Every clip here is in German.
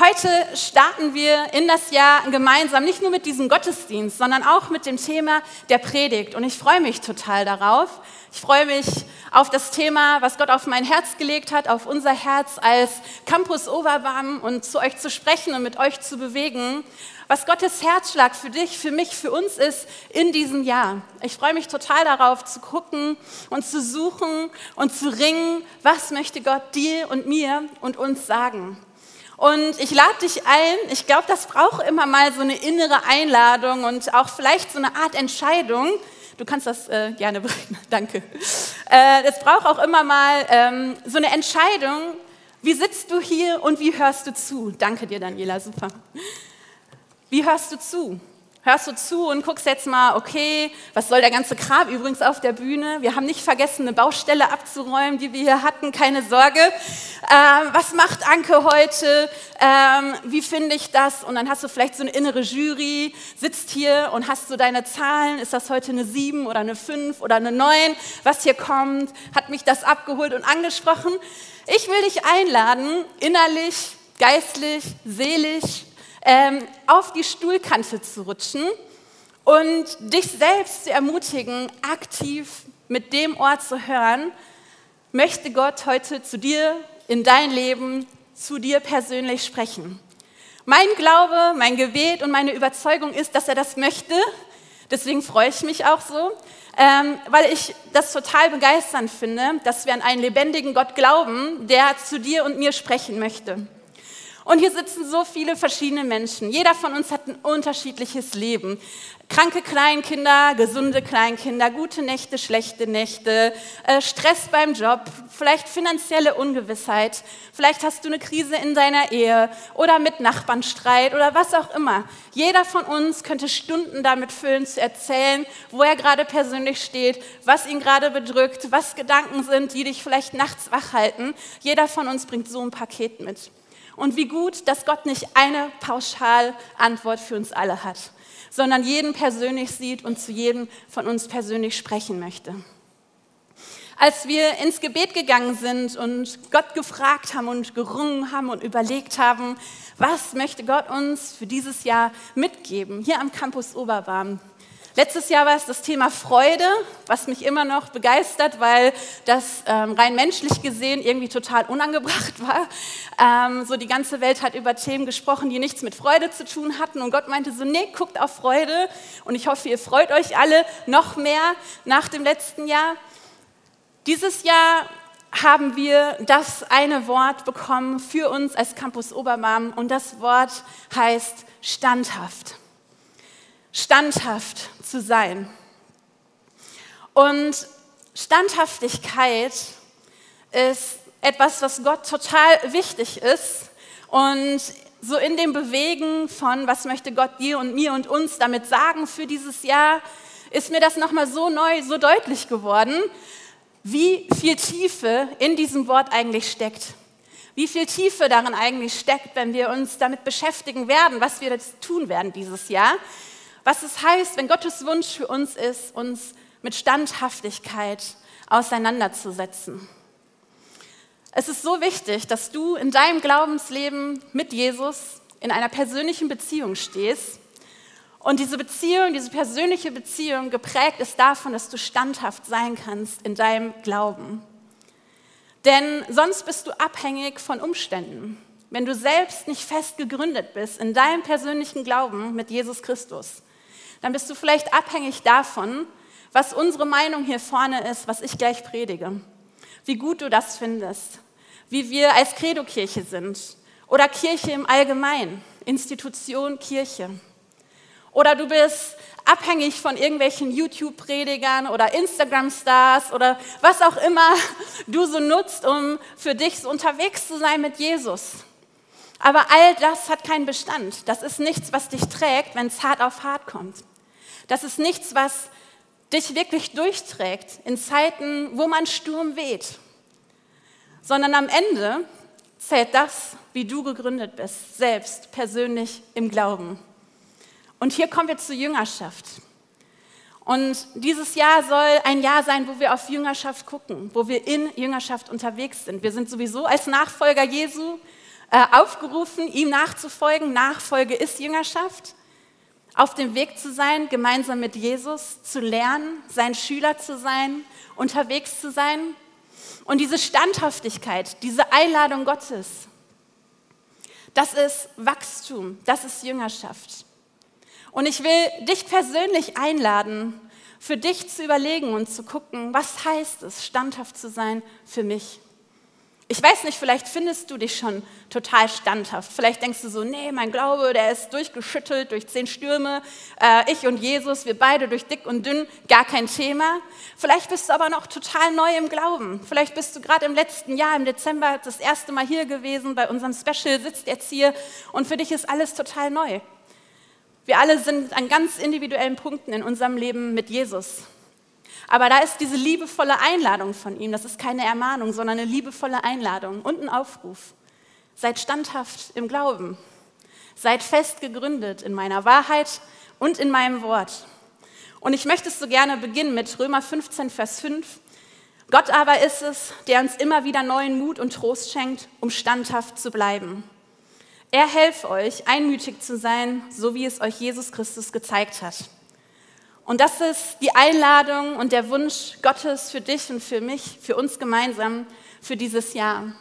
Heute starten wir in das Jahr gemeinsam, nicht nur mit diesem Gottesdienst, sondern auch mit dem Thema der Predigt. Und ich freue mich total darauf. Ich freue mich auf das Thema, was Gott auf mein Herz gelegt hat, auf unser Herz als Campus Oberbarm und zu euch zu sprechen und mit euch zu bewegen, was Gottes Herzschlag für dich, für mich, für uns ist in diesem Jahr. Ich freue mich total darauf zu gucken und zu suchen und zu ringen, was möchte Gott dir und mir und uns sagen. Und ich lade dich ein, ich glaube, das braucht immer mal so eine innere Einladung und auch vielleicht so eine Art Entscheidung. Du kannst das äh, gerne bringen, danke. Äh, es braucht auch immer mal ähm, so eine Entscheidung, wie sitzt du hier und wie hörst du zu? Danke dir, Daniela, super. Wie hörst du zu? Hörst du zu und guckst jetzt mal, okay, was soll der ganze Kram übrigens auf der Bühne? Wir haben nicht vergessen, eine Baustelle abzuräumen, die wir hier hatten, keine Sorge. Ähm, was macht Anke heute? Ähm, wie finde ich das? Und dann hast du vielleicht so eine innere Jury, sitzt hier und hast so deine Zahlen. Ist das heute eine 7 oder eine 5 oder eine 9? Was hier kommt, hat mich das abgeholt und angesprochen. Ich will dich einladen, innerlich, geistlich, seelisch, ähm, auf die Stuhlkante zu rutschen und dich selbst zu ermutigen, aktiv mit dem Ort zu hören, möchte Gott heute zu dir in dein Leben, zu dir persönlich sprechen. Mein Glaube, mein Gebet und meine Überzeugung ist, dass er das möchte. Deswegen freue ich mich auch so, ähm, weil ich das total begeisternd finde, dass wir an einen lebendigen Gott glauben, der zu dir und mir sprechen möchte. Und hier sitzen so viele verschiedene Menschen. Jeder von uns hat ein unterschiedliches Leben. Kranke Kleinkinder, gesunde Kleinkinder, gute Nächte, schlechte Nächte, äh, Stress beim Job, vielleicht finanzielle Ungewissheit, vielleicht hast du eine Krise in deiner Ehe oder mit Nachbarnstreit oder was auch immer. Jeder von uns könnte Stunden damit füllen, zu erzählen, wo er gerade persönlich steht, was ihn gerade bedrückt, was Gedanken sind, die dich vielleicht nachts wach halten. Jeder von uns bringt so ein Paket mit. Und wie gut, dass Gott nicht eine Pauschalantwort für uns alle hat, sondern jeden persönlich sieht und zu jedem von uns persönlich sprechen möchte. Als wir ins Gebet gegangen sind und Gott gefragt haben und gerungen haben und überlegt haben, was möchte Gott uns für dieses Jahr mitgeben, hier am Campus Oberbarm, Letztes Jahr war es das Thema Freude, was mich immer noch begeistert, weil das ähm, rein menschlich gesehen irgendwie total unangebracht war. Ähm, so die ganze Welt hat über Themen gesprochen, die nichts mit Freude zu tun hatten. Und Gott meinte so, nee, guckt auf Freude. Und ich hoffe, ihr freut euch alle noch mehr nach dem letzten Jahr. Dieses Jahr haben wir das eine Wort bekommen für uns als Campus Obermann und das Wort heißt standhaft standhaft zu sein. Und Standhaftigkeit ist etwas, was Gott total wichtig ist. Und so in dem Bewegen von, was möchte Gott dir und mir und uns damit sagen für dieses Jahr, ist mir das nochmal so neu, so deutlich geworden, wie viel Tiefe in diesem Wort eigentlich steckt. Wie viel Tiefe darin eigentlich steckt, wenn wir uns damit beschäftigen werden, was wir jetzt tun werden dieses Jahr was es heißt, wenn Gottes Wunsch für uns ist, uns mit Standhaftigkeit auseinanderzusetzen. Es ist so wichtig, dass du in deinem Glaubensleben mit Jesus in einer persönlichen Beziehung stehst und diese Beziehung, diese persönliche Beziehung geprägt ist davon, dass du standhaft sein kannst in deinem Glauben. Denn sonst bist du abhängig von Umständen, wenn du selbst nicht fest gegründet bist in deinem persönlichen Glauben mit Jesus Christus dann bist du vielleicht abhängig davon, was unsere Meinung hier vorne ist, was ich gleich predige. Wie gut du das findest, wie wir als Credo-Kirche sind oder Kirche im Allgemeinen, Institution Kirche. Oder du bist abhängig von irgendwelchen YouTube-Predigern oder Instagram-Stars oder was auch immer du so nutzt, um für dich so unterwegs zu sein mit Jesus. Aber all das hat keinen Bestand. Das ist nichts, was dich trägt, wenn es hart auf hart kommt. Das ist nichts, was dich wirklich durchträgt in Zeiten, wo man Sturm weht, sondern am Ende zählt das, wie du gegründet bist, selbst persönlich im Glauben. Und hier kommen wir zur Jüngerschaft. Und dieses Jahr soll ein Jahr sein, wo wir auf Jüngerschaft gucken, wo wir in Jüngerschaft unterwegs sind. Wir sind sowieso als Nachfolger Jesu äh, aufgerufen, ihm nachzufolgen. Nachfolge ist Jüngerschaft. Auf dem Weg zu sein, gemeinsam mit Jesus zu lernen, sein Schüler zu sein, unterwegs zu sein. Und diese Standhaftigkeit, diese Einladung Gottes, das ist Wachstum, das ist Jüngerschaft. Und ich will dich persönlich einladen, für dich zu überlegen und zu gucken, was heißt es, standhaft zu sein für mich. Ich weiß nicht, vielleicht findest du dich schon total standhaft. Vielleicht denkst du so, nee, mein Glaube, der ist durchgeschüttelt durch zehn Stürme. Äh, ich und Jesus, wir beide durch dick und dünn, gar kein Thema. Vielleicht bist du aber noch total neu im Glauben. Vielleicht bist du gerade im letzten Jahr, im Dezember, das erste Mal hier gewesen. Bei unserem Special sitzt jetzt hier und für dich ist alles total neu. Wir alle sind an ganz individuellen Punkten in unserem Leben mit Jesus. Aber da ist diese liebevolle Einladung von ihm. Das ist keine Ermahnung, sondern eine liebevolle Einladung und ein Aufruf. Seid standhaft im Glauben. Seid fest gegründet in meiner Wahrheit und in meinem Wort. Und ich möchte es so gerne beginnen mit Römer 15, Vers 5. Gott aber ist es, der uns immer wieder neuen Mut und Trost schenkt, um standhaft zu bleiben. Er helfe euch, einmütig zu sein, so wie es euch Jesus Christus gezeigt hat. Und das ist die Einladung und der Wunsch Gottes für dich und für mich, für uns gemeinsam, für dieses Jahr.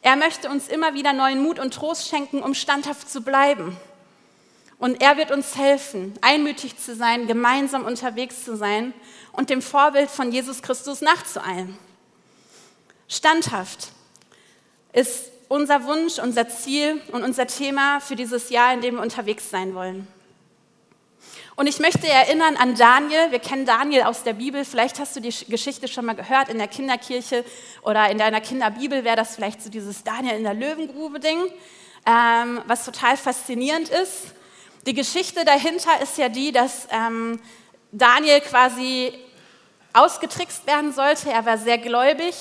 Er möchte uns immer wieder neuen Mut und Trost schenken, um standhaft zu bleiben. Und er wird uns helfen, einmütig zu sein, gemeinsam unterwegs zu sein und dem Vorbild von Jesus Christus nachzueilen. Standhaft ist unser Wunsch, unser Ziel und unser Thema für dieses Jahr, in dem wir unterwegs sein wollen. Und ich möchte erinnern an Daniel. Wir kennen Daniel aus der Bibel. Vielleicht hast du die Geschichte schon mal gehört in der Kinderkirche oder in deiner Kinderbibel wäre das vielleicht so dieses Daniel in der Löwengrube-Ding, ähm, was total faszinierend ist. Die Geschichte dahinter ist ja die, dass ähm, Daniel quasi ausgetrickst werden sollte. Er war sehr gläubig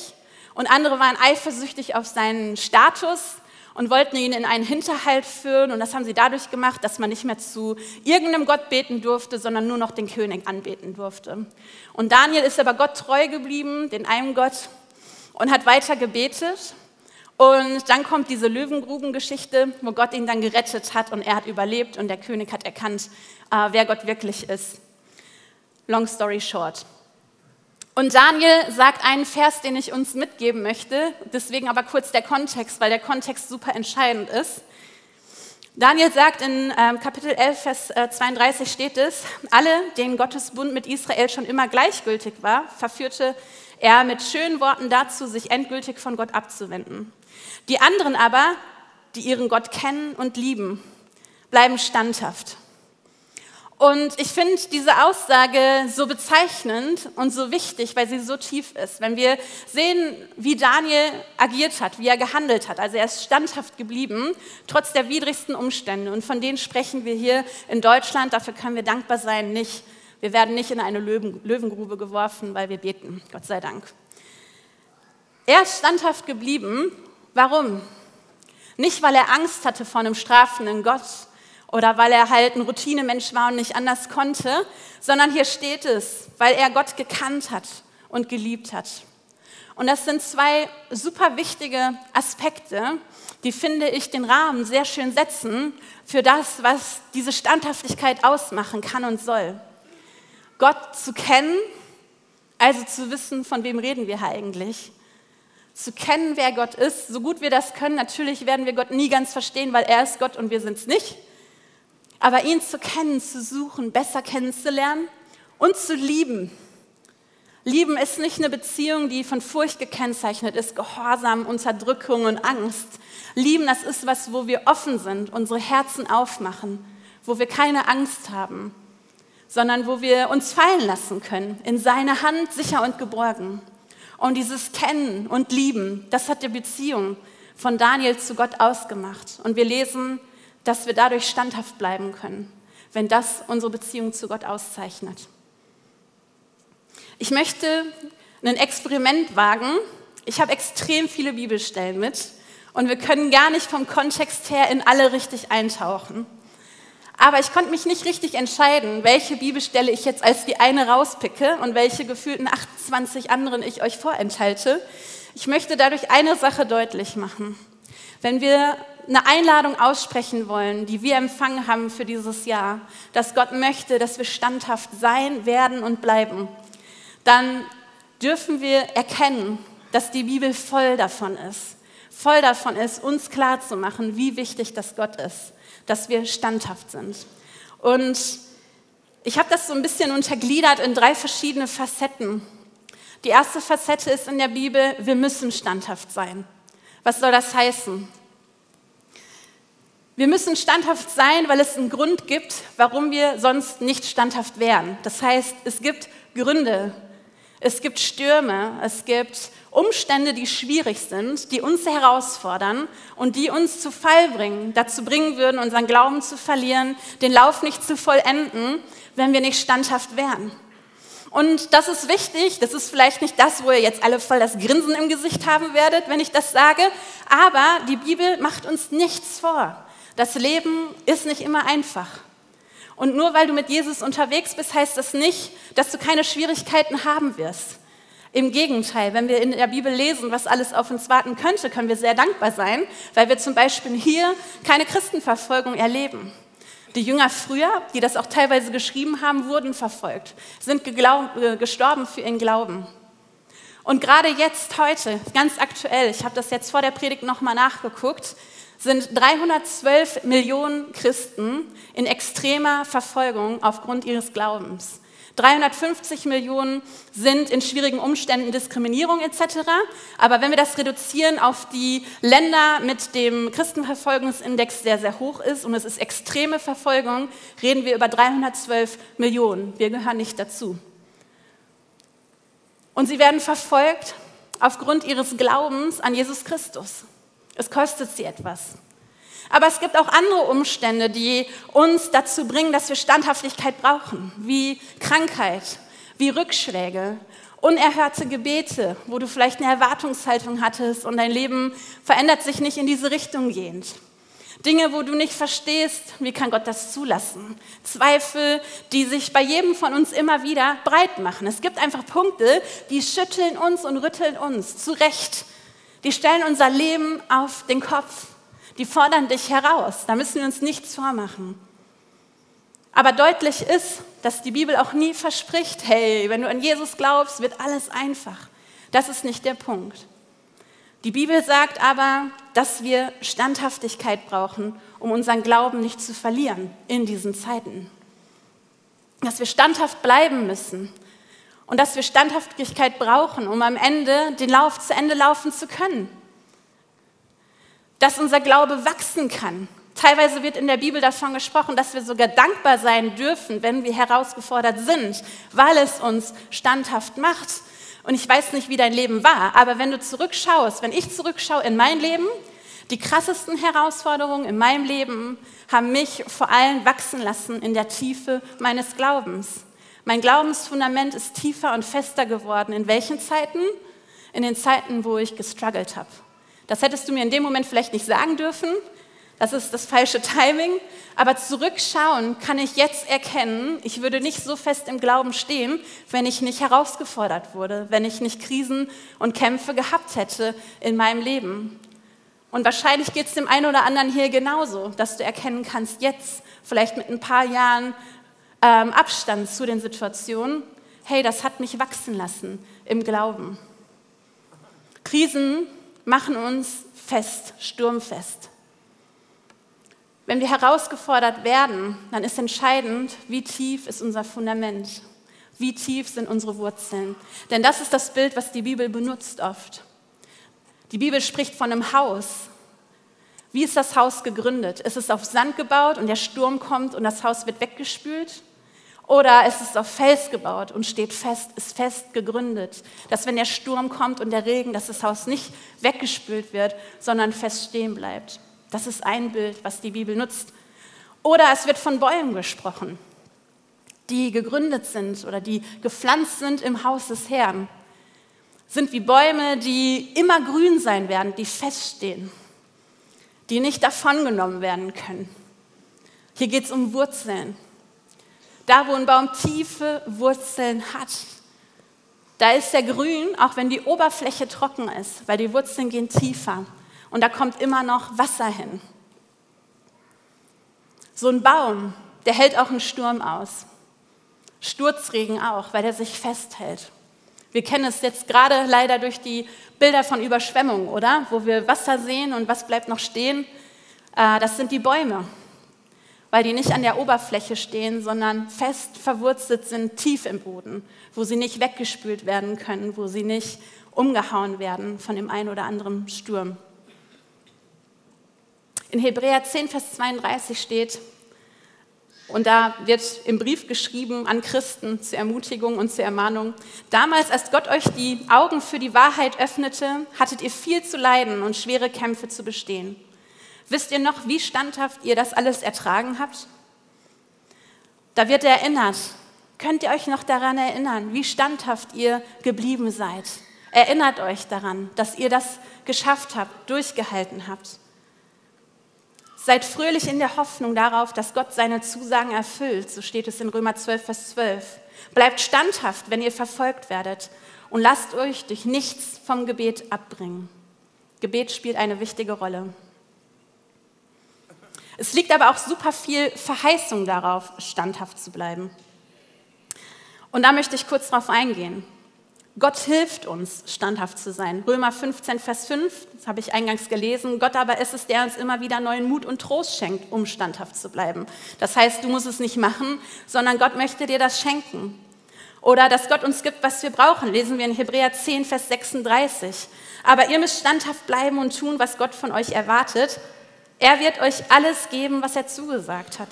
und andere waren eifersüchtig auf seinen Status und wollten ihn in einen Hinterhalt führen. Und das haben sie dadurch gemacht, dass man nicht mehr zu irgendeinem Gott beten durfte, sondern nur noch den König anbeten durfte. Und Daniel ist aber Gott treu geblieben, den einen Gott, und hat weiter gebetet. Und dann kommt diese Löwengrubengeschichte, wo Gott ihn dann gerettet hat und er hat überlebt und der König hat erkannt, äh, wer Gott wirklich ist. Long story short. Und Daniel sagt einen Vers, den ich uns mitgeben möchte, deswegen aber kurz der Kontext, weil der Kontext super entscheidend ist. Daniel sagt in äh, Kapitel 11, Vers äh, 32 steht es, alle, denen Gottes Bund mit Israel schon immer gleichgültig war, verführte er mit schönen Worten dazu, sich endgültig von Gott abzuwenden. Die anderen aber, die ihren Gott kennen und lieben, bleiben standhaft. Und ich finde diese Aussage so bezeichnend und so wichtig, weil sie so tief ist. Wenn wir sehen, wie Daniel agiert hat, wie er gehandelt hat, also er ist standhaft geblieben, trotz der widrigsten Umstände. Und von denen sprechen wir hier in Deutschland, dafür können wir dankbar sein, nicht. Wir werden nicht in eine Löwen, Löwengrube geworfen, weil wir beten, Gott sei Dank. Er ist standhaft geblieben. Warum? Nicht, weil er Angst hatte vor einem strafenden Gott, oder weil er halt ein Routinemensch war und nicht anders konnte, sondern hier steht es, weil er Gott gekannt hat und geliebt hat. Und das sind zwei super wichtige Aspekte, die, finde ich, den Rahmen sehr schön setzen für das, was diese Standhaftigkeit ausmachen kann und soll. Gott zu kennen, also zu wissen, von wem reden wir eigentlich. Zu kennen, wer Gott ist, so gut wir das können. Natürlich werden wir Gott nie ganz verstehen, weil er ist Gott und wir sind es nicht aber ihn zu kennen, zu suchen, besser kennenzulernen und zu lieben. Lieben ist nicht eine Beziehung, die von Furcht gekennzeichnet ist, Gehorsam, Unterdrückung und Angst. Lieben, das ist was, wo wir offen sind, unsere Herzen aufmachen, wo wir keine Angst haben, sondern wo wir uns fallen lassen können, in seine Hand sicher und geborgen. Und dieses Kennen und Lieben, das hat die Beziehung von Daniel zu Gott ausgemacht. Und wir lesen dass wir dadurch standhaft bleiben können, wenn das unsere Beziehung zu Gott auszeichnet. Ich möchte ein Experiment wagen. Ich habe extrem viele Bibelstellen mit und wir können gar nicht vom Kontext her in alle richtig eintauchen. Aber ich konnte mich nicht richtig entscheiden, welche Bibelstelle ich jetzt als die eine rauspicke und welche gefühlten 28 anderen ich euch vorenthalte. Ich möchte dadurch eine Sache deutlich machen. wenn wir eine Einladung aussprechen wollen, die wir empfangen haben für dieses Jahr, dass Gott möchte, dass wir standhaft sein, werden und bleiben, dann dürfen wir erkennen, dass die Bibel voll davon ist. Voll davon ist, uns klarzumachen, wie wichtig das Gott ist, dass wir standhaft sind. Und ich habe das so ein bisschen untergliedert in drei verschiedene Facetten. Die erste Facette ist in der Bibel, wir müssen standhaft sein. Was soll das heißen? Wir müssen standhaft sein, weil es einen Grund gibt, warum wir sonst nicht standhaft wären. Das heißt, es gibt Gründe, es gibt Stürme, es gibt Umstände, die schwierig sind, die uns herausfordern und die uns zu Fall bringen, dazu bringen würden, unseren Glauben zu verlieren, den Lauf nicht zu vollenden, wenn wir nicht standhaft wären. Und das ist wichtig, das ist vielleicht nicht das, wo ihr jetzt alle voll das Grinsen im Gesicht haben werdet, wenn ich das sage, aber die Bibel macht uns nichts vor. Das Leben ist nicht immer einfach. Und nur weil du mit Jesus unterwegs bist, heißt das nicht, dass du keine Schwierigkeiten haben wirst. Im Gegenteil, wenn wir in der Bibel lesen, was alles auf uns warten könnte, können wir sehr dankbar sein, weil wir zum Beispiel hier keine Christenverfolgung erleben. Die Jünger früher, die das auch teilweise geschrieben haben, wurden verfolgt, sind äh, gestorben für ihren Glauben. Und gerade jetzt, heute, ganz aktuell, ich habe das jetzt vor der Predigt nochmal nachgeguckt, sind 312 Millionen Christen in extremer Verfolgung aufgrund ihres Glaubens. 350 Millionen sind in schwierigen Umständen Diskriminierung etc. Aber wenn wir das reduzieren auf die Länder mit dem Christenverfolgungsindex, der sehr hoch ist, und es ist extreme Verfolgung, reden wir über 312 Millionen. Wir gehören nicht dazu. Und sie werden verfolgt aufgrund ihres Glaubens an Jesus Christus. Es kostet sie etwas. Aber es gibt auch andere Umstände, die uns dazu bringen, dass wir Standhaftigkeit brauchen, wie Krankheit, wie Rückschläge, unerhörte Gebete, wo du vielleicht eine Erwartungshaltung hattest und dein Leben verändert sich nicht in diese Richtung gehend. Dinge, wo du nicht verstehst, wie kann Gott das zulassen? Zweifel, die sich bei jedem von uns immer wieder breit machen. Es gibt einfach Punkte, die schütteln uns und rütteln uns, zu Recht. Die stellen unser Leben auf den Kopf. Die fordern dich heraus. Da müssen wir uns nichts vormachen. Aber deutlich ist, dass die Bibel auch nie verspricht, hey, wenn du an Jesus glaubst, wird alles einfach. Das ist nicht der Punkt. Die Bibel sagt aber, dass wir Standhaftigkeit brauchen, um unseren Glauben nicht zu verlieren in diesen Zeiten. Dass wir standhaft bleiben müssen und dass wir Standhaftigkeit brauchen, um am Ende den Lauf zu Ende laufen zu können. Dass unser Glaube wachsen kann. Teilweise wird in der Bibel davon gesprochen, dass wir sogar dankbar sein dürfen, wenn wir herausgefordert sind, weil es uns standhaft macht. Und ich weiß nicht, wie dein Leben war, aber wenn du zurückschaust, wenn ich zurückschaue in mein Leben, die krassesten Herausforderungen in meinem Leben haben mich vor allem wachsen lassen in der Tiefe meines Glaubens. Mein Glaubensfundament ist tiefer und fester geworden. In welchen Zeiten? In den Zeiten, wo ich gestruggelt habe. Das hättest du mir in dem Moment vielleicht nicht sagen dürfen. Das ist das falsche Timing. Aber zurückschauen kann ich jetzt erkennen, ich würde nicht so fest im Glauben stehen, wenn ich nicht herausgefordert wurde, wenn ich nicht Krisen und Kämpfe gehabt hätte in meinem Leben. Und wahrscheinlich geht es dem einen oder anderen hier genauso, dass du erkennen kannst, jetzt, vielleicht mit ein paar Jahren ähm, Abstand zu den Situationen, hey, das hat mich wachsen lassen im Glauben. Krisen machen uns fest, sturmfest. Wenn wir herausgefordert werden, dann ist entscheidend, wie tief ist unser Fundament, wie tief sind unsere Wurzeln. Denn das ist das Bild, was die Bibel benutzt oft. Die Bibel spricht von einem Haus. Wie ist das Haus gegründet? Ist es auf Sand gebaut und der Sturm kommt und das Haus wird weggespült? Oder ist es auf Fels gebaut und steht fest, ist fest gegründet, dass wenn der Sturm kommt und der Regen, dass das Haus nicht weggespült wird, sondern fest stehen bleibt. Das ist ein Bild, was die Bibel nutzt. Oder es wird von Bäumen gesprochen, die gegründet sind oder die gepflanzt sind im Haus des Herrn. Sind wie Bäume, die immer grün sein werden, die feststehen, die nicht davongenommen werden können. Hier geht es um Wurzeln. Da, wo ein Baum tiefe Wurzeln hat, da ist er grün, auch wenn die Oberfläche trocken ist, weil die Wurzeln gehen tiefer. und da kommt immer noch Wasser hin. So ein Baum, der hält auch einen Sturm aus. Sturzregen auch, weil er sich festhält. Wir kennen es jetzt gerade leider durch die Bilder von Überschwemmungen, oder? Wo wir Wasser sehen und was bleibt noch stehen? Äh, das sind die Bäume, weil die nicht an der Oberfläche stehen, sondern fest verwurzelt sind tief im Boden, wo sie nicht weggespült werden können, wo sie nicht umgehauen werden von dem einen oder anderen Sturm. In Hebräer 10, Vers 32 steht, und da wird im Brief geschrieben an Christen zur Ermutigung und zur Ermahnung. Damals, als Gott euch die Augen für die Wahrheit öffnete, hattet ihr viel zu leiden und schwere Kämpfe zu bestehen. Wisst ihr noch, wie standhaft ihr das alles ertragen habt? Da wird erinnert. Könnt ihr euch noch daran erinnern, wie standhaft ihr geblieben seid? Erinnert euch daran, dass ihr das geschafft habt, durchgehalten habt. Seid fröhlich in der Hoffnung darauf, dass Gott seine Zusagen erfüllt, so steht es in Römer 12, Vers 12. Bleibt standhaft, wenn ihr verfolgt werdet und lasst euch durch nichts vom Gebet abbringen. Gebet spielt eine wichtige Rolle. Es liegt aber auch super viel Verheißung darauf, standhaft zu bleiben. Und da möchte ich kurz darauf eingehen. Gott hilft uns, standhaft zu sein. Römer 15, Vers 5, das habe ich eingangs gelesen. Gott aber ist es, der uns immer wieder neuen Mut und Trost schenkt, um standhaft zu bleiben. Das heißt, du musst es nicht machen, sondern Gott möchte dir das schenken. Oder dass Gott uns gibt, was wir brauchen, lesen wir in Hebräer 10, Vers 36. Aber ihr müsst standhaft bleiben und tun, was Gott von euch erwartet. Er wird euch alles geben, was er zugesagt hat.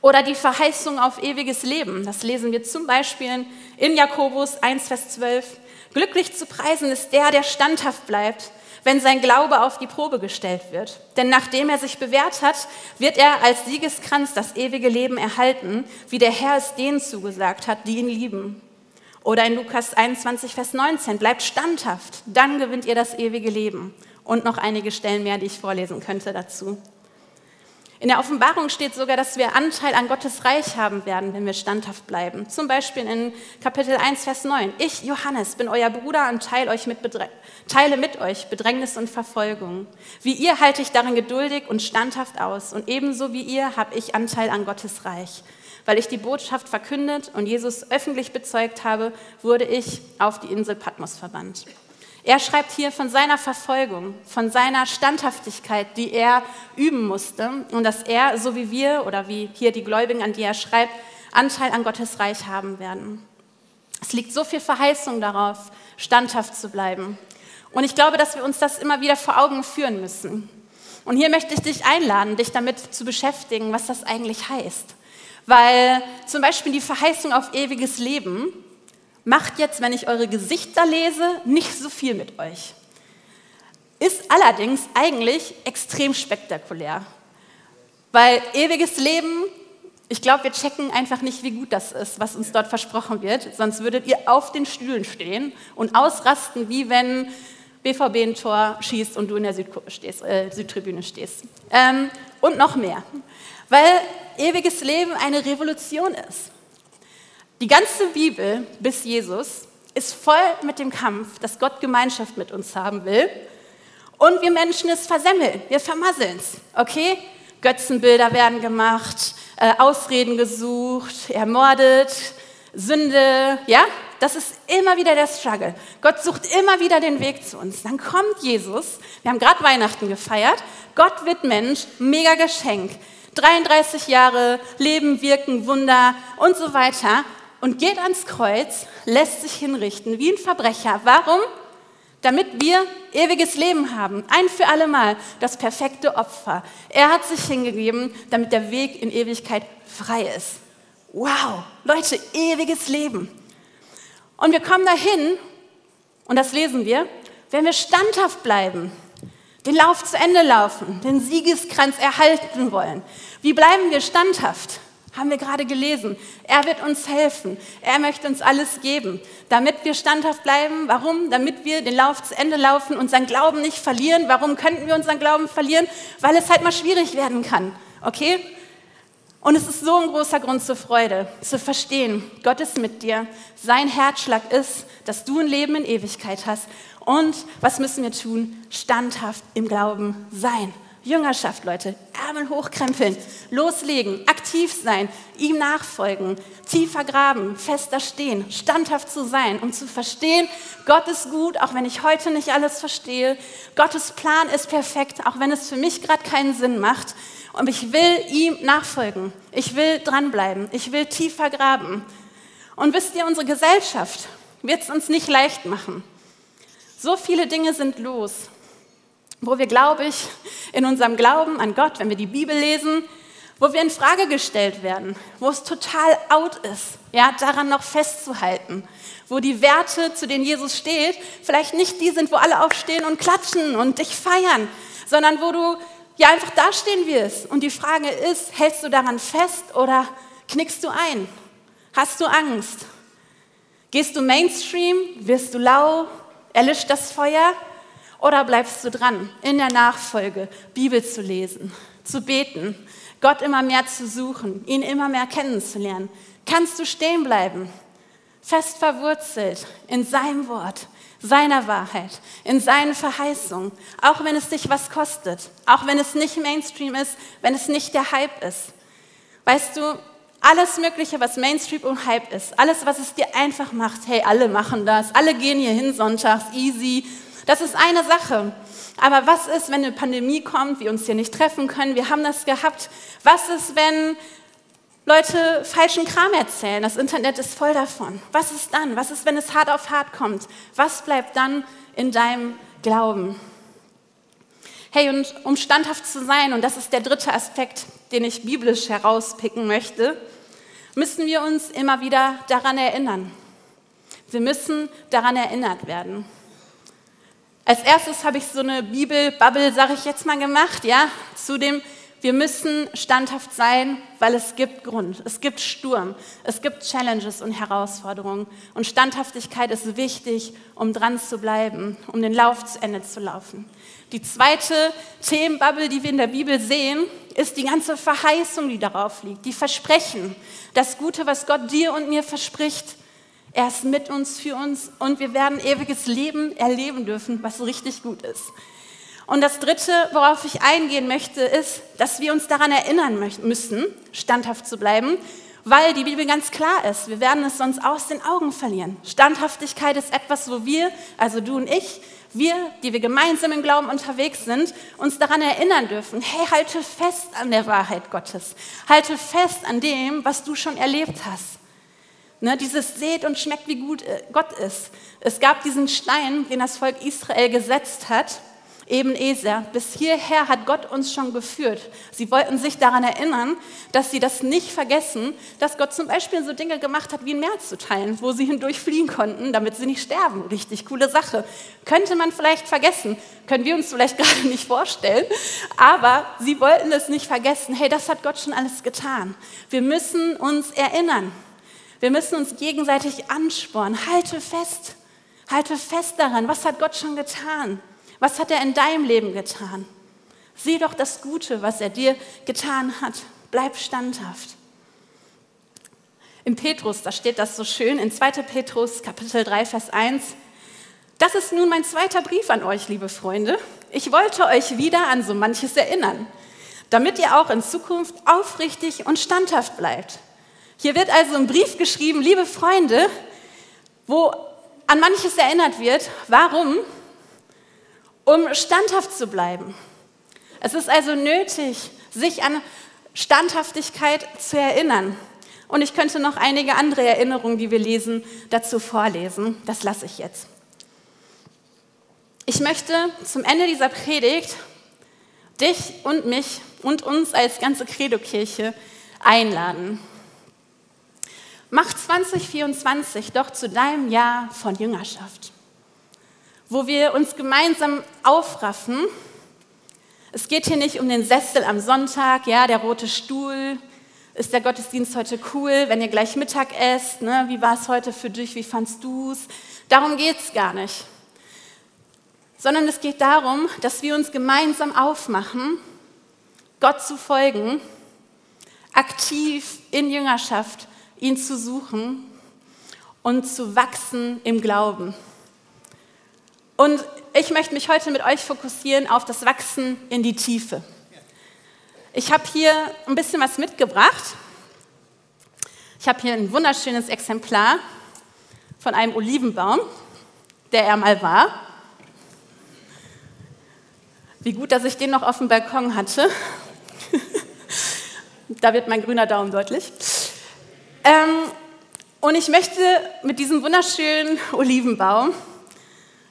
Oder die Verheißung auf ewiges Leben. Das lesen wir zum Beispiel in Jakobus 1, Vers 12. Glücklich zu preisen ist der, der standhaft bleibt, wenn sein Glaube auf die Probe gestellt wird. Denn nachdem er sich bewährt hat, wird er als Siegeskranz das ewige Leben erhalten, wie der Herr es denen zugesagt hat, die ihn lieben. Oder in Lukas 21, Vers 19, bleibt standhaft, dann gewinnt ihr das ewige Leben. Und noch einige Stellen mehr, die ich vorlesen könnte dazu. In der Offenbarung steht sogar, dass wir Anteil an Gottes Reich haben werden, wenn wir standhaft bleiben. Zum Beispiel in Kapitel 1, Vers 9. Ich, Johannes, bin euer Bruder und teile, euch mit teile mit euch Bedrängnis und Verfolgung. Wie ihr halte ich darin geduldig und standhaft aus. Und ebenso wie ihr habe ich Anteil an Gottes Reich. Weil ich die Botschaft verkündet und Jesus öffentlich bezeugt habe, wurde ich auf die Insel Patmos verbannt. Er schreibt hier von seiner Verfolgung, von seiner Standhaftigkeit, die er üben musste und dass er, so wie wir oder wie hier die Gläubigen, an die er schreibt, Anteil an Gottes Reich haben werden. Es liegt so viel Verheißung darauf, standhaft zu bleiben. Und ich glaube, dass wir uns das immer wieder vor Augen führen müssen. Und hier möchte ich dich einladen, dich damit zu beschäftigen, was das eigentlich heißt. Weil zum Beispiel die Verheißung auf ewiges Leben macht jetzt, wenn ich eure Gesichter lese, nicht so viel mit euch. Ist allerdings eigentlich extrem spektakulär, weil ewiges Leben, ich glaube, wir checken einfach nicht, wie gut das ist, was uns dort versprochen wird, sonst würdet ihr auf den Stühlen stehen und ausrasten, wie wenn BVB ein Tor schießt und du in der stehst, äh, Südtribüne stehst. Ähm, und noch mehr, weil ewiges Leben eine Revolution ist. Die ganze Bibel bis Jesus ist voll mit dem Kampf, dass Gott Gemeinschaft mit uns haben will. Und wir Menschen es versemmeln, wir vermasseln es, okay? Götzenbilder werden gemacht, äh, Ausreden gesucht, ermordet, Sünde, ja? Das ist immer wieder der Struggle. Gott sucht immer wieder den Weg zu uns. Dann kommt Jesus, wir haben gerade Weihnachten gefeiert, Gott wird Mensch, mega Geschenk. 33 Jahre Leben, Wirken, Wunder und so weiter und geht ans Kreuz, lässt sich hinrichten wie ein Verbrecher. Warum? Damit wir ewiges Leben haben. Ein für alle Mal das perfekte Opfer. Er hat sich hingegeben, damit der Weg in Ewigkeit frei ist. Wow, Leute, ewiges Leben. Und wir kommen dahin, und das lesen wir, wenn wir standhaft bleiben, den Lauf zu Ende laufen, den Siegeskranz erhalten wollen. Wie bleiben wir standhaft? Haben wir gerade gelesen. Er wird uns helfen. Er möchte uns alles geben, damit wir standhaft bleiben. Warum? Damit wir den Lauf zu Ende laufen, unseren Glauben nicht verlieren. Warum könnten wir unseren Glauben verlieren? Weil es halt mal schwierig werden kann. Okay? Und es ist so ein großer Grund zur Freude, zu verstehen, Gott ist mit dir. Sein Herzschlag ist, dass du ein Leben in Ewigkeit hast. Und was müssen wir tun? Standhaft im Glauben sein. Jüngerschaft, Leute, Ärmel hochkrempeln, loslegen, aktiv sein, ihm nachfolgen, tiefer graben, fester stehen, standhaft zu sein, um zu verstehen, Gott ist gut, auch wenn ich heute nicht alles verstehe. Gottes Plan ist perfekt, auch wenn es für mich gerade keinen Sinn macht. Und ich will ihm nachfolgen. Ich will dranbleiben. Ich will tiefer graben. Und wisst ihr, unsere Gesellschaft wird es uns nicht leicht machen. So viele Dinge sind los wo wir, glaube ich, in unserem Glauben an Gott, wenn wir die Bibel lesen, wo wir in Frage gestellt werden, wo es total out ist, ja, daran noch festzuhalten, wo die Werte, zu denen Jesus steht, vielleicht nicht die sind, wo alle aufstehen und klatschen und dich feiern, sondern wo du ja einfach dastehen wirst. Und die Frage ist, hältst du daran fest oder knickst du ein? Hast du Angst? Gehst du Mainstream? Wirst du lau? Erlischt das Feuer? Oder bleibst du dran, in der Nachfolge Bibel zu lesen, zu beten, Gott immer mehr zu suchen, ihn immer mehr kennenzulernen? Kannst du stehen bleiben, fest verwurzelt in seinem Wort, seiner Wahrheit, in seinen Verheißungen, auch wenn es dich was kostet, auch wenn es nicht Mainstream ist, wenn es nicht der Hype ist. Weißt du, alles Mögliche, was Mainstream und Hype ist, alles, was es dir einfach macht, hey, alle machen das, alle gehen hier hin sonntags, easy, das ist eine Sache. Aber was ist, wenn eine Pandemie kommt, wir uns hier nicht treffen können? Wir haben das gehabt. Was ist, wenn Leute falschen Kram erzählen? Das Internet ist voll davon. Was ist dann? Was ist, wenn es hart auf hart kommt? Was bleibt dann in deinem Glauben? Hey, und um standhaft zu sein, und das ist der dritte Aspekt, den ich biblisch herauspicken möchte, müssen wir uns immer wieder daran erinnern. Wir müssen daran erinnert werden. Als erstes habe ich so eine Bibelbubble, sage ich jetzt mal, gemacht, ja, zu dem, wir müssen standhaft sein, weil es gibt Grund, es gibt Sturm, es gibt Challenges und Herausforderungen. Und Standhaftigkeit ist wichtig, um dran zu bleiben, um den Lauf zu Ende zu laufen. Die zweite Themenbubble, die wir in der Bibel sehen, ist die ganze Verheißung, die darauf liegt, die Versprechen, das Gute, was Gott dir und mir verspricht. Er ist mit uns, für uns und wir werden ewiges Leben erleben dürfen, was richtig gut ist. Und das Dritte, worauf ich eingehen möchte, ist, dass wir uns daran erinnern müssen, standhaft zu bleiben, weil die Bibel ganz klar ist. Wir werden es sonst aus den Augen verlieren. Standhaftigkeit ist etwas, wo wir, also du und ich, wir, die wir gemeinsam im Glauben unterwegs sind, uns daran erinnern dürfen, hey, halte fest an der Wahrheit Gottes. Halte fest an dem, was du schon erlebt hast. Ne, dieses seht und schmeckt, wie gut äh, Gott ist. Es gab diesen Stein, den das Volk Israel gesetzt hat, eben Eser. Bis hierher hat Gott uns schon geführt. Sie wollten sich daran erinnern, dass sie das nicht vergessen, dass Gott zum Beispiel so Dinge gemacht hat, wie ein Meer zu teilen, wo sie hindurch fliehen konnten, damit sie nicht sterben. Richtig coole Sache. Könnte man vielleicht vergessen, können wir uns vielleicht gerade nicht vorstellen, aber sie wollten es nicht vergessen. Hey, das hat Gott schon alles getan. Wir müssen uns erinnern. Wir müssen uns gegenseitig anspornen. Halte fest. Halte fest daran. Was hat Gott schon getan? Was hat er in deinem Leben getan? Sieh doch das Gute, was er dir getan hat. Bleib standhaft. Im Petrus, da steht das so schön, in 2. Petrus Kapitel 3, Vers 1. Das ist nun mein zweiter Brief an euch, liebe Freunde. Ich wollte euch wieder an so manches erinnern, damit ihr auch in Zukunft aufrichtig und standhaft bleibt hier wird also ein Brief geschrieben, liebe Freunde, wo an manches erinnert wird. Warum? Um standhaft zu bleiben. Es ist also nötig, sich an Standhaftigkeit zu erinnern. Und ich könnte noch einige andere Erinnerungen, die wir lesen, dazu vorlesen. Das lasse ich jetzt. Ich möchte zum Ende dieser Predigt dich und mich und uns als ganze Credo-Kirche einladen. Mach 2024 doch zu deinem Jahr von Jüngerschaft, wo wir uns gemeinsam aufraffen. Es geht hier nicht um den Sessel am Sonntag, ja, der rote Stuhl. Ist der Gottesdienst heute cool, wenn ihr gleich Mittag esst? Ne? Wie war es heute für dich? Wie fandst du es? Darum geht es gar nicht. Sondern es geht darum, dass wir uns gemeinsam aufmachen, Gott zu folgen, aktiv in Jüngerschaft ihn zu suchen und zu wachsen im Glauben. Und ich möchte mich heute mit euch fokussieren auf das Wachsen in die Tiefe. Ich habe hier ein bisschen was mitgebracht. Ich habe hier ein wunderschönes Exemplar von einem Olivenbaum, der er mal war. Wie gut, dass ich den noch auf dem Balkon hatte. da wird mein grüner Daumen deutlich. Ähm, und ich möchte mit diesem wunderschönen Olivenbaum,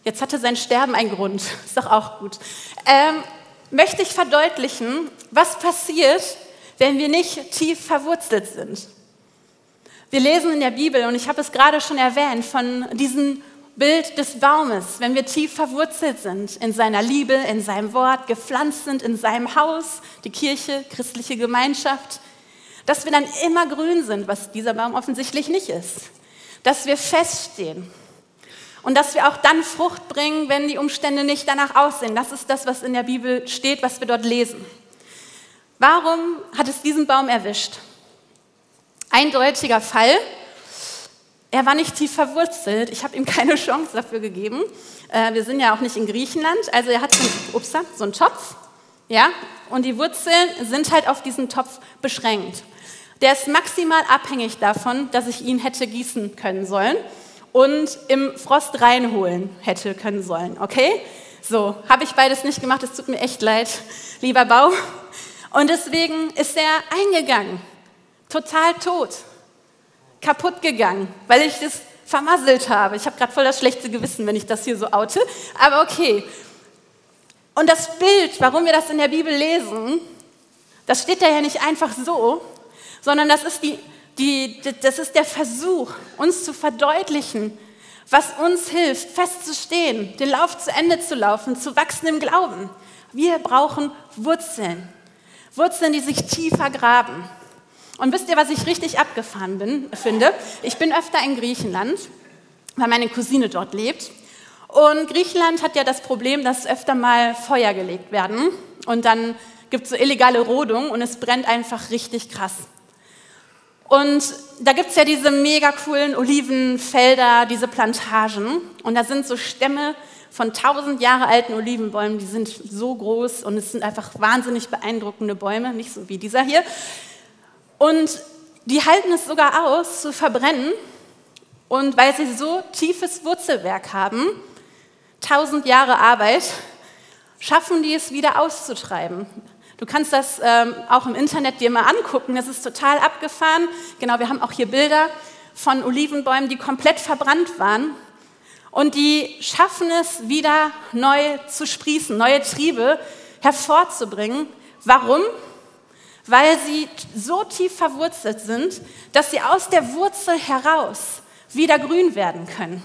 jetzt hatte sein Sterben einen Grund, ist doch auch gut, ähm, möchte ich verdeutlichen, was passiert, wenn wir nicht tief verwurzelt sind. Wir lesen in der Bibel, und ich habe es gerade schon erwähnt, von diesem Bild des Baumes, wenn wir tief verwurzelt sind in seiner Liebe, in seinem Wort, gepflanzt sind in seinem Haus, die Kirche, christliche Gemeinschaft, dass wir dann immer grün sind, was dieser Baum offensichtlich nicht ist. Dass wir feststehen und dass wir auch dann Frucht bringen, wenn die Umstände nicht danach aussehen. Das ist das, was in der Bibel steht, was wir dort lesen. Warum hat es diesen Baum erwischt? Eindeutiger Fall. Er war nicht tief verwurzelt. Ich habe ihm keine Chance dafür gegeben. Äh, wir sind ja auch nicht in Griechenland. Also er hat so einen, ups, so einen Topf. Ja? Und die Wurzeln sind halt auf diesen Topf beschränkt. Der ist maximal abhängig davon, dass ich ihn hätte gießen können sollen und im Frost reinholen hätte können sollen. Okay? So, habe ich beides nicht gemacht. Es tut mir echt leid, lieber Bau. Und deswegen ist er eingegangen. Total tot. Kaputt gegangen, weil ich das vermasselt habe. Ich habe gerade voll das schlechte Gewissen, wenn ich das hier so oute. Aber okay. Und das Bild, warum wir das in der Bibel lesen, das steht da ja nicht einfach so, sondern das ist, die, die, das ist der Versuch, uns zu verdeutlichen, was uns hilft, festzustehen, den Lauf zu Ende zu laufen, zu wachsen im Glauben. Wir brauchen Wurzeln. Wurzeln, die sich tiefer graben. Und wisst ihr, was ich richtig abgefahren bin, finde? Ich bin öfter in Griechenland, weil meine Cousine dort lebt. Und Griechenland hat ja das Problem, dass öfter mal Feuer gelegt werden. Und dann gibt es so illegale Rodung und es brennt einfach richtig krass. Und da gibt es ja diese mega coolen Olivenfelder, diese Plantagen. Und da sind so Stämme von tausend Jahre alten Olivenbäumen, die sind so groß und es sind einfach wahnsinnig beeindruckende Bäume, nicht so wie dieser hier. Und die halten es sogar aus, zu verbrennen. Und weil sie so tiefes Wurzelwerk haben, tausend Jahre Arbeit, schaffen die es wieder auszutreiben. Du kannst das ähm, auch im Internet dir mal angucken. Das ist total abgefahren. Genau, wir haben auch hier Bilder von Olivenbäumen, die komplett verbrannt waren. Und die schaffen es wieder neu zu sprießen, neue Triebe hervorzubringen. Warum? Weil sie so tief verwurzelt sind, dass sie aus der Wurzel heraus wieder grün werden können.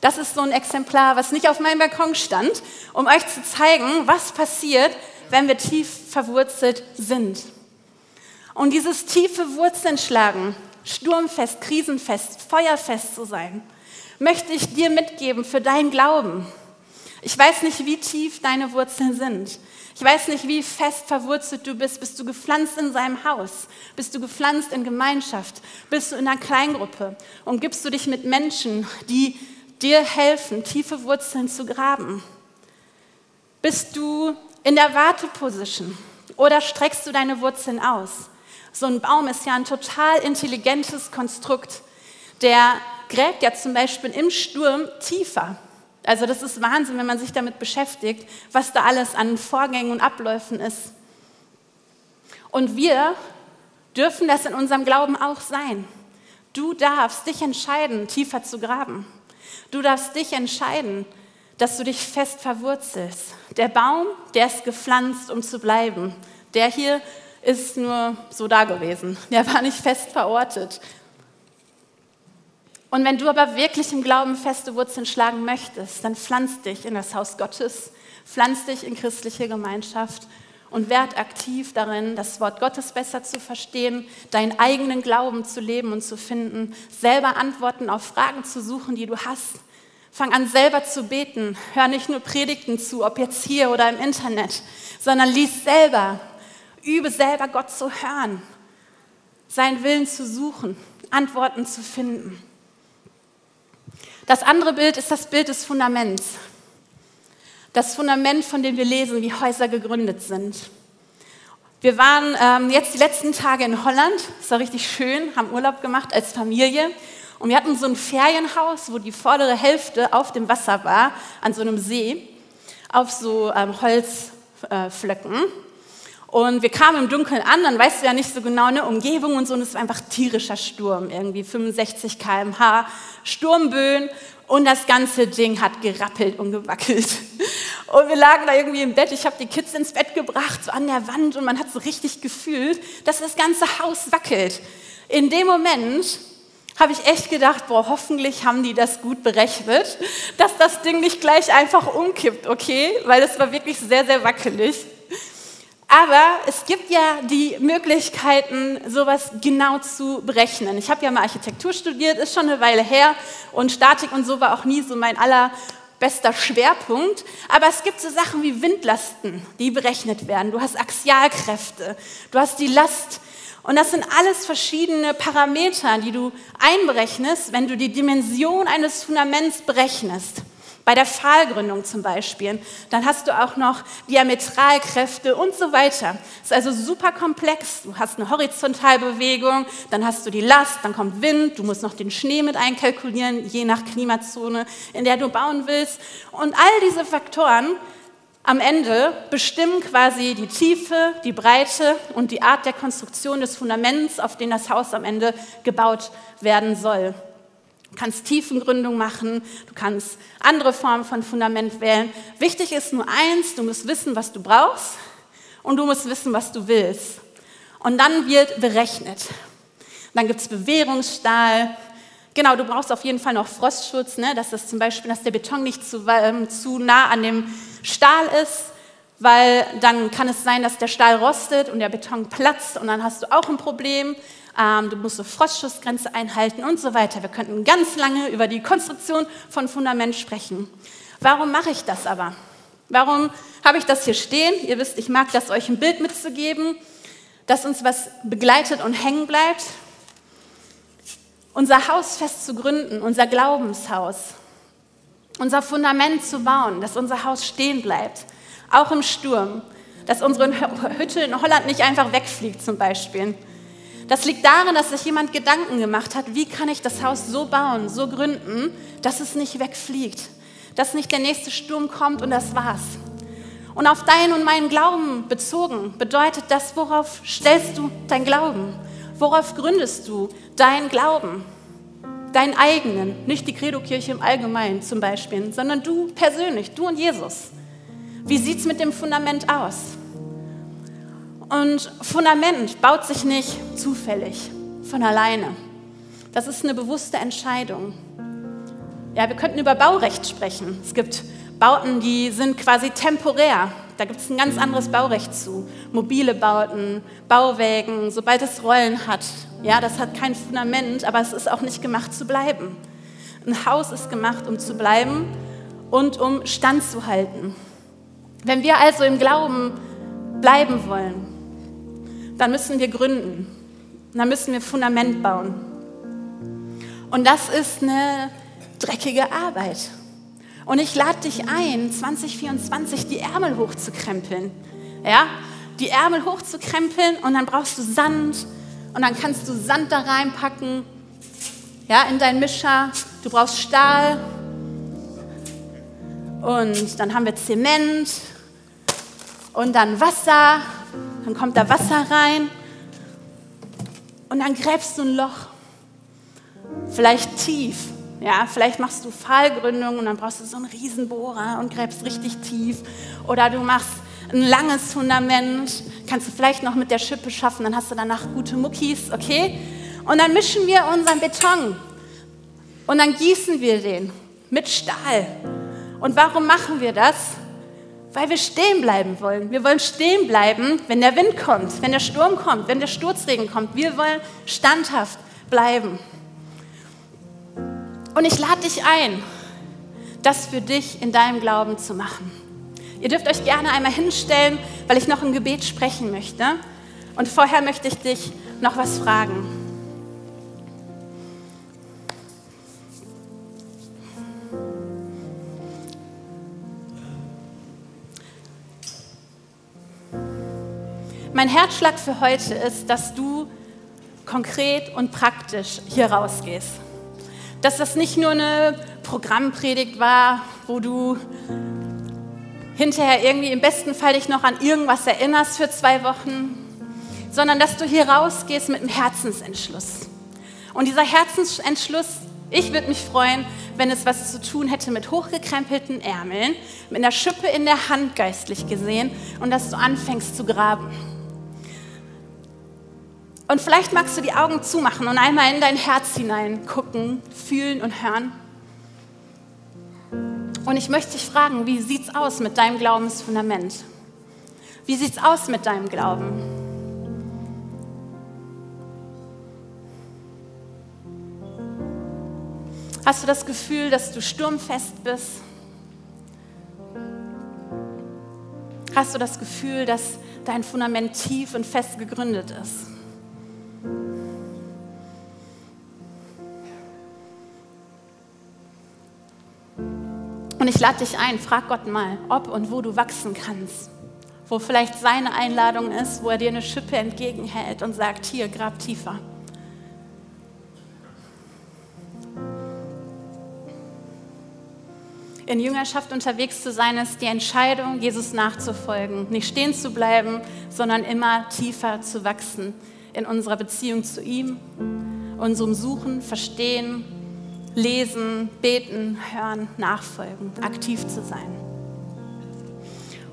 Das ist so ein Exemplar, was nicht auf meinem Balkon stand, um euch zu zeigen, was passiert, wenn wir tief verwurzelt sind. Und dieses tiefe Wurzeln schlagen, sturmfest, krisenfest, feuerfest zu sein, möchte ich dir mitgeben für deinen Glauben. Ich weiß nicht, wie tief deine Wurzeln sind. Ich weiß nicht, wie fest verwurzelt du bist. Bist du gepflanzt in seinem Haus? Bist du gepflanzt in Gemeinschaft? Bist du in einer Kleingruppe? Und gibst du dich mit Menschen, die dir helfen, tiefe Wurzeln zu graben? Bist du in der Warteposition oder streckst du deine Wurzeln aus? So ein Baum ist ja ein total intelligentes Konstrukt. Der gräbt ja zum Beispiel im Sturm tiefer. Also das ist Wahnsinn, wenn man sich damit beschäftigt, was da alles an Vorgängen und Abläufen ist. Und wir dürfen das in unserem Glauben auch sein. Du darfst dich entscheiden, tiefer zu graben. Du darfst dich entscheiden, dass du dich fest verwurzelst. Der Baum, der ist gepflanzt, um zu bleiben. Der hier ist nur so da gewesen. Der war nicht fest verortet. Und wenn du aber wirklich im Glauben feste Wurzeln schlagen möchtest, dann pflanz dich in das Haus Gottes, pflanz dich in christliche Gemeinschaft und werd aktiv darin, das Wort Gottes besser zu verstehen, deinen eigenen Glauben zu leben und zu finden, selber Antworten auf Fragen zu suchen, die du hast Fang an selber zu beten. Hör nicht nur Predigten zu, ob jetzt hier oder im Internet, sondern lies selber. Übe selber Gott zu hören, seinen Willen zu suchen, Antworten zu finden. Das andere Bild ist das Bild des Fundaments. Das Fundament, von dem wir lesen, wie Häuser gegründet sind. Wir waren ähm, jetzt die letzten Tage in Holland. Es war richtig schön, haben Urlaub gemacht als Familie. Und wir hatten so ein Ferienhaus, wo die vordere Hälfte auf dem Wasser war, an so einem See, auf so ähm, Holzflöcken. Äh, und wir kamen im Dunkeln an, dann weißt du ja nicht so genau eine Umgebung und so. Und es war einfach tierischer Sturm, irgendwie 65 km/h, Sturmböen. Und das ganze Ding hat gerappelt und gewackelt. Und wir lagen da irgendwie im Bett. Ich habe die Kids ins Bett gebracht, so an der Wand. Und man hat so richtig gefühlt, dass das ganze Haus wackelt. In dem Moment habe ich echt gedacht, boah, hoffentlich haben die das gut berechnet, dass das Ding nicht gleich einfach umkippt, okay? Weil es war wirklich sehr, sehr wackelig. Aber es gibt ja die Möglichkeiten, sowas genau zu berechnen. Ich habe ja mal Architektur studiert, ist schon eine Weile her und Statik und so war auch nie so mein allerbester Schwerpunkt. Aber es gibt so Sachen wie Windlasten, die berechnet werden. Du hast Axialkräfte, du hast die Last. Und das sind alles verschiedene Parameter, die du einberechnest, wenn du die Dimension eines Fundaments berechnest. Bei der Pfahlgründung zum Beispiel. Dann hast du auch noch Diametralkräfte und so weiter. Ist also super komplex. Du hast eine Horizontalbewegung, dann hast du die Last, dann kommt Wind, du musst noch den Schnee mit einkalkulieren, je nach Klimazone, in der du bauen willst. Und all diese Faktoren am Ende bestimmen quasi die Tiefe, die Breite und die Art der Konstruktion des Fundaments, auf dem das Haus am Ende gebaut werden soll. Du kannst Tiefengründung machen, du kannst andere Formen von Fundament wählen. Wichtig ist nur eins, du musst wissen, was du brauchst und du musst wissen, was du willst. Und dann wird berechnet. Dann gibt es Bewährungsstahl. Genau, du brauchst auf jeden Fall noch Frostschutz, ne? dass, das zum Beispiel, dass der Beton nicht zu, ähm, zu nah an dem Stahl ist, weil dann kann es sein, dass der Stahl rostet und der Beton platzt und dann hast du auch ein Problem ähm, du musst eine Frostschutzgrenze einhalten und so weiter. Wir könnten ganz lange über die Konstruktion von Fundament sprechen. Warum mache ich das aber? Warum habe ich das hier stehen? Ihr wisst, ich mag das, euch ein Bild mitzugeben, dass uns was begleitet und hängen bleibt. Unser Haus fest zu gründen, unser Glaubenshaus, unser Fundament zu bauen, dass unser Haus stehen bleibt, auch im Sturm, dass unsere Hütte in Holland nicht einfach wegfliegt zum Beispiel, das liegt darin, dass sich jemand Gedanken gemacht hat, wie kann ich das Haus so bauen, so gründen, dass es nicht wegfliegt, dass nicht der nächste Sturm kommt und das war's. Und auf deinen und meinen Glauben bezogen bedeutet das, worauf stellst du dein Glauben? Worauf gründest du deinen Glauben? Deinen eigenen, nicht die Credo-Kirche im Allgemeinen zum Beispiel, sondern du persönlich, du und Jesus. Wie sieht es mit dem Fundament aus? Und Fundament baut sich nicht zufällig, von alleine. Das ist eine bewusste Entscheidung. Ja, wir könnten über Baurecht sprechen. Es gibt Bauten, die sind quasi temporär. Da gibt es ein ganz anderes Baurecht zu. Mobile Bauten, Bauwägen, sobald es Rollen hat. Ja, das hat kein Fundament, aber es ist auch nicht gemacht zu bleiben. Ein Haus ist gemacht, um zu bleiben und um standzuhalten. Wenn wir also im Glauben bleiben wollen, dann müssen wir gründen. Dann müssen wir Fundament bauen. Und das ist eine dreckige Arbeit. Und ich lade dich ein, 2024 die Ärmel hochzukrempeln. Ja? Die Ärmel hochzukrempeln und dann brauchst du Sand und dann kannst du Sand da reinpacken, ja, in deinen Mischer. Du brauchst Stahl und dann haben wir Zement und dann Wasser dann kommt da Wasser rein und dann gräbst du ein Loch. Vielleicht tief. Ja, vielleicht machst du Pfahlgründung und dann brauchst du so einen Riesenbohrer und gräbst richtig tief. Oder du machst ein langes Fundament, kannst du vielleicht noch mit der Schippe schaffen, dann hast du danach gute Muckis, okay? Und dann mischen wir unseren Beton und dann gießen wir den mit Stahl. Und warum machen wir das? Weil wir stehen bleiben wollen. Wir wollen stehen bleiben, wenn der Wind kommt, wenn der Sturm kommt, wenn der Sturzregen kommt. Wir wollen standhaft bleiben. Und ich lade dich ein, das für dich in deinem Glauben zu machen. Ihr dürft euch gerne einmal hinstellen, weil ich noch im Gebet sprechen möchte. Und vorher möchte ich dich noch was fragen. Mein Herzschlag für heute ist, dass du konkret und praktisch hier rausgehst. Dass das nicht nur eine Programmpredigt war, wo du hinterher irgendwie im besten Fall dich noch an irgendwas erinnerst für zwei Wochen, sondern dass du hier rausgehst mit einem Herzensentschluss. Und dieser Herzensentschluss, ich würde mich freuen, wenn es was zu tun hätte mit hochgekrempelten Ärmeln, mit einer Schippe in der Hand geistlich gesehen und dass du anfängst zu graben. Und vielleicht magst du die Augen zumachen und einmal in dein Herz hinein gucken, fühlen und hören. Und ich möchte dich fragen, wie sieht es aus mit deinem Glaubensfundament? Wie sieht es aus mit deinem Glauben? Hast du das Gefühl, dass du sturmfest bist? Hast du das Gefühl, dass dein Fundament tief und fest gegründet ist? Ich lade dich ein, frag Gott mal, ob und wo du wachsen kannst. Wo vielleicht seine Einladung ist, wo er dir eine Schippe entgegenhält und sagt, hier, grab tiefer. In Jüngerschaft unterwegs zu sein, ist die Entscheidung, Jesus nachzufolgen, nicht stehen zu bleiben, sondern immer tiefer zu wachsen in unserer Beziehung zu ihm, unserem Suchen, Verstehen, lesen, beten, hören, nachfolgen, aktiv zu sein.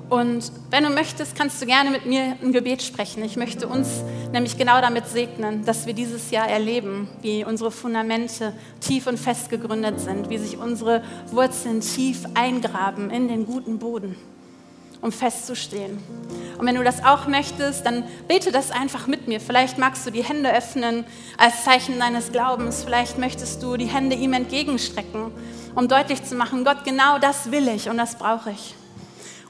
Und wenn du möchtest, kannst du gerne mit mir ein Gebet sprechen. Ich möchte uns nämlich genau damit segnen, dass wir dieses Jahr erleben, wie unsere Fundamente tief und fest gegründet sind, wie sich unsere Wurzeln tief eingraben in den guten Boden um festzustehen. Und wenn du das auch möchtest, dann bete das einfach mit mir. Vielleicht magst du die Hände öffnen als Zeichen deines Glaubens. Vielleicht möchtest du die Hände ihm entgegenstrecken, um deutlich zu machen, Gott, genau das will ich und das brauche ich.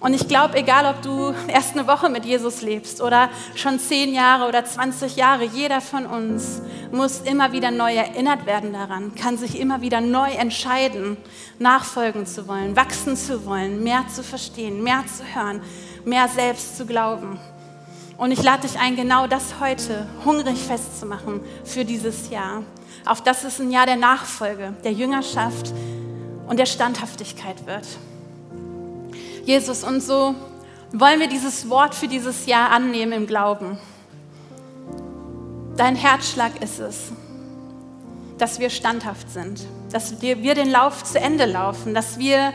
Und ich glaube, egal ob du erst eine Woche mit Jesus lebst oder schon zehn Jahre oder 20 Jahre, jeder von uns muss immer wieder neu erinnert werden daran, kann sich immer wieder neu entscheiden, nachfolgen zu wollen, wachsen zu wollen, mehr zu verstehen, mehr zu hören, mehr selbst zu glauben. Und ich lade dich ein, genau das heute hungrig festzumachen für dieses Jahr. Auf das es ein Jahr der Nachfolge, der Jüngerschaft und der Standhaftigkeit wird. Jesus, und so wollen wir dieses Wort für dieses Jahr annehmen im Glauben. Dein Herzschlag ist es, dass wir standhaft sind, dass wir, wir den Lauf zu Ende laufen, dass wir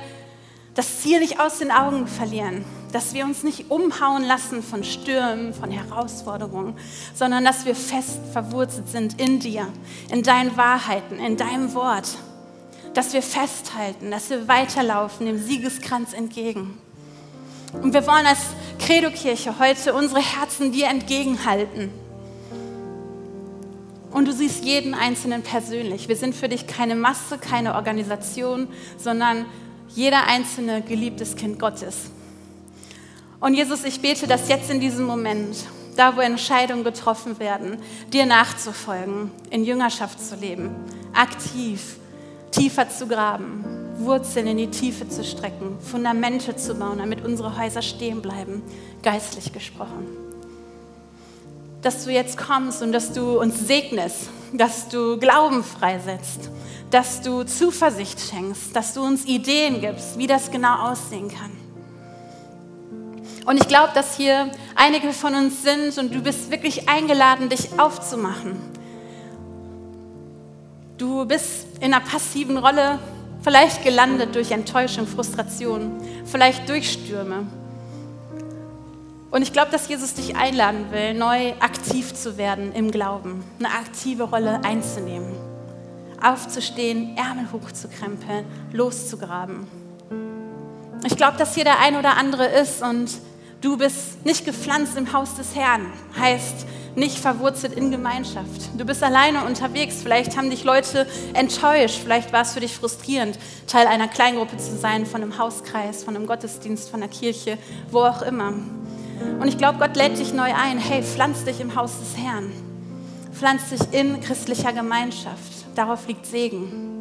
das Ziel nicht aus den Augen verlieren, dass wir uns nicht umhauen lassen von Stürmen, von Herausforderungen, sondern dass wir fest verwurzelt sind in dir, in deinen Wahrheiten, in deinem Wort dass wir festhalten, dass wir weiterlaufen dem Siegeskranz entgegen. Und wir wollen als Credo-Kirche heute unsere Herzen dir entgegenhalten. Und du siehst jeden Einzelnen persönlich. Wir sind für dich keine Masse, keine Organisation, sondern jeder einzelne geliebtes Kind Gottes. Und Jesus, ich bete, dass jetzt in diesem Moment, da wo Entscheidungen getroffen werden, dir nachzufolgen, in Jüngerschaft zu leben, aktiv, tiefer zu graben, Wurzeln in die Tiefe zu strecken, Fundamente zu bauen, damit unsere Häuser stehen bleiben, geistlich gesprochen. Dass du jetzt kommst und dass du uns segnest, dass du Glauben freisetzt, dass du Zuversicht schenkst, dass du uns Ideen gibst, wie das genau aussehen kann. Und ich glaube, dass hier einige von uns sind und du bist wirklich eingeladen, dich aufzumachen Du bist in einer passiven Rolle, vielleicht gelandet durch Enttäuschung, Frustration, vielleicht durch Stürme. Und ich glaube, dass Jesus dich einladen will, neu aktiv zu werden im Glauben, eine aktive Rolle einzunehmen, aufzustehen, Ärmel hochzukrempeln, loszugraben. Ich glaube, dass hier der ein oder andere ist und du bist nicht gepflanzt im Haus des Herrn. Heißt, nicht verwurzelt in Gemeinschaft. Du bist alleine unterwegs. Vielleicht haben dich Leute enttäuscht. Vielleicht war es für dich frustrierend, Teil einer Kleingruppe zu sein, von einem Hauskreis, von einem Gottesdienst, von einer Kirche, wo auch immer. Und ich glaube, Gott lädt dich neu ein. Hey, pflanz dich im Haus des Herrn. Pflanz dich in christlicher Gemeinschaft. Darauf liegt Segen.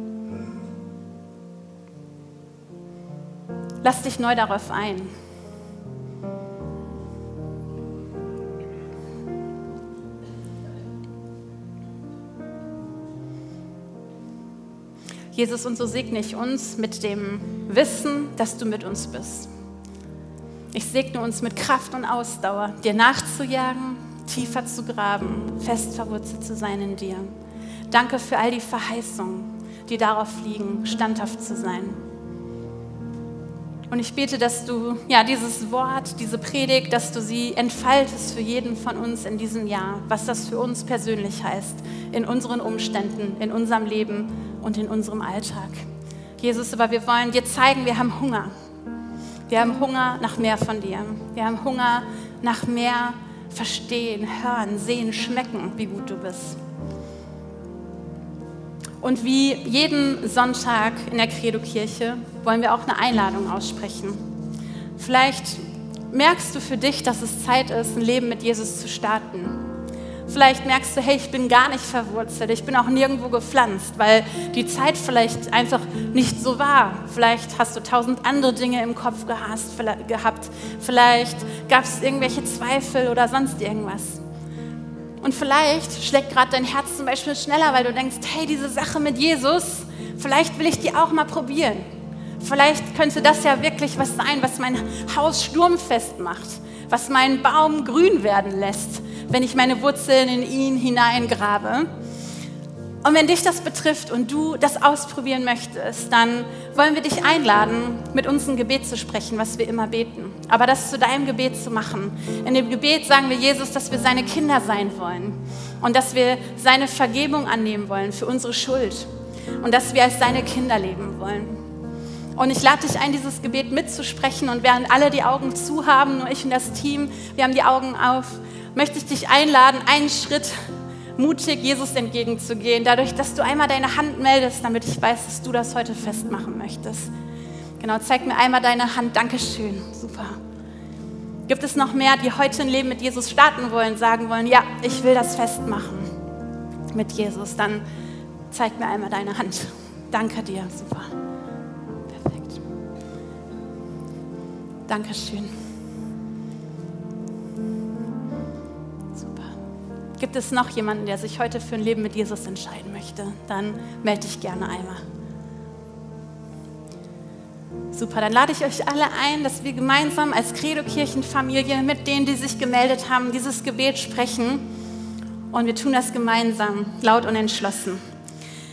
Lass dich neu darauf ein. Jesus, und so segne ich uns mit dem Wissen, dass du mit uns bist. Ich segne uns mit Kraft und Ausdauer, dir nachzujagen, tiefer zu graben, fest verwurzelt zu sein in dir. Danke für all die Verheißungen, die darauf liegen, standhaft zu sein. Und ich bete, dass du ja dieses Wort, diese Predigt, dass du sie entfaltest für jeden von uns in diesem Jahr, was das für uns persönlich heißt, in unseren Umständen, in unserem Leben und in unserem Alltag. Jesus, aber wir wollen dir zeigen, wir haben Hunger. Wir haben Hunger nach mehr von dir. Wir haben Hunger nach mehr verstehen, hören, sehen, schmecken, wie gut du bist. Und wie jeden Sonntag in der Credo-Kirche wollen wir auch eine Einladung aussprechen. Vielleicht merkst du für dich, dass es Zeit ist, ein Leben mit Jesus zu starten. Vielleicht merkst du, hey, ich bin gar nicht verwurzelt, ich bin auch nirgendwo gepflanzt, weil die Zeit vielleicht einfach nicht so war. Vielleicht hast du tausend andere Dinge im Kopf gehasst, gehabt. Vielleicht gab es irgendwelche Zweifel oder sonst irgendwas. Und vielleicht schlägt gerade dein Herz zum Beispiel schneller, weil du denkst, hey, diese Sache mit Jesus, vielleicht will ich die auch mal probieren. Vielleicht könnte das ja wirklich was sein, was mein Haus sturmfest macht, was meinen Baum grün werden lässt, wenn ich meine Wurzeln in ihn hineingrabe. Und wenn dich das betrifft und du das ausprobieren möchtest, dann wollen wir dich einladen, mit uns ein Gebet zu sprechen, was wir immer beten. Aber das zu deinem Gebet zu machen. In dem Gebet sagen wir Jesus, dass wir seine Kinder sein wollen und dass wir seine Vergebung annehmen wollen für unsere Schuld und dass wir als seine Kinder leben wollen. Und ich lade dich ein, dieses Gebet mitzusprechen. Und während alle die Augen zu haben, nur ich und das Team, wir haben die Augen auf, möchte ich dich einladen, einen Schritt mutig Jesus entgegenzugehen, dadurch, dass du einmal deine Hand meldest, damit ich weiß, dass du das heute festmachen möchtest. Genau, zeig mir einmal deine Hand. Dankeschön. Super. Gibt es noch mehr, die heute ein Leben mit Jesus starten wollen, sagen wollen, ja, ich will das festmachen mit Jesus? Dann zeig mir einmal deine Hand. Danke dir. Super. Perfekt. Dankeschön. Gibt es noch jemanden, der sich heute für ein Leben mit Jesus entscheiden möchte? Dann melde dich gerne einmal. Super, dann lade ich euch alle ein, dass wir gemeinsam als Credo-Kirchenfamilie mit denen, die sich gemeldet haben, dieses Gebet sprechen. Und wir tun das gemeinsam, laut und entschlossen.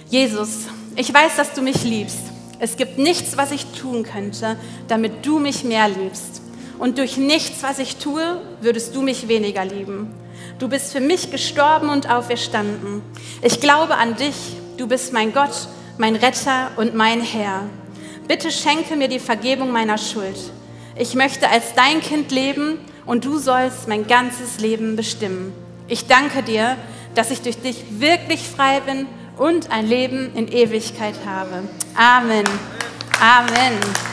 Jesus, ich weiß, dass du mich liebst. Es gibt nichts, was ich tun könnte, damit du mich mehr liebst. Und durch nichts, was ich tue, würdest du mich weniger lieben. Du bist für mich gestorben und auferstanden. Ich glaube an dich. Du bist mein Gott, mein Retter und mein Herr. Bitte schenke mir die Vergebung meiner Schuld. Ich möchte als dein Kind leben und du sollst mein ganzes Leben bestimmen. Ich danke dir, dass ich durch dich wirklich frei bin und ein Leben in Ewigkeit habe. Amen. Amen.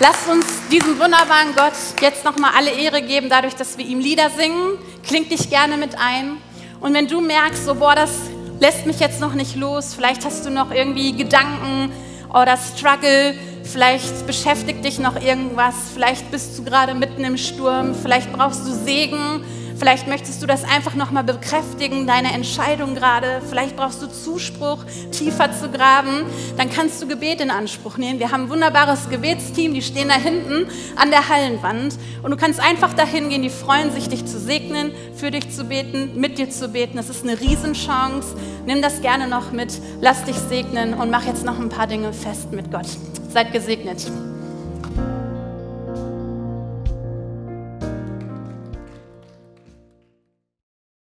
Lasst uns diesem wunderbaren Gott jetzt nochmal alle Ehre geben, dadurch, dass wir ihm Lieder singen. Kling dich gerne mit ein. Und wenn du merkst, so, boah, das lässt mich jetzt noch nicht los, vielleicht hast du noch irgendwie Gedanken oder Struggle, vielleicht beschäftigt dich noch irgendwas, vielleicht bist du gerade mitten im Sturm, vielleicht brauchst du Segen Vielleicht möchtest du das einfach nochmal bekräftigen, deine Entscheidung gerade. Vielleicht brauchst du Zuspruch, tiefer zu graben. Dann kannst du Gebet in Anspruch nehmen. Wir haben ein wunderbares Gebetsteam, die stehen da hinten an der Hallenwand. Und du kannst einfach dahin gehen, die freuen sich, dich zu segnen, für dich zu beten, mit dir zu beten. Das ist eine Riesenchance. Nimm das gerne noch mit, lass dich segnen und mach jetzt noch ein paar Dinge fest mit Gott. Seid gesegnet.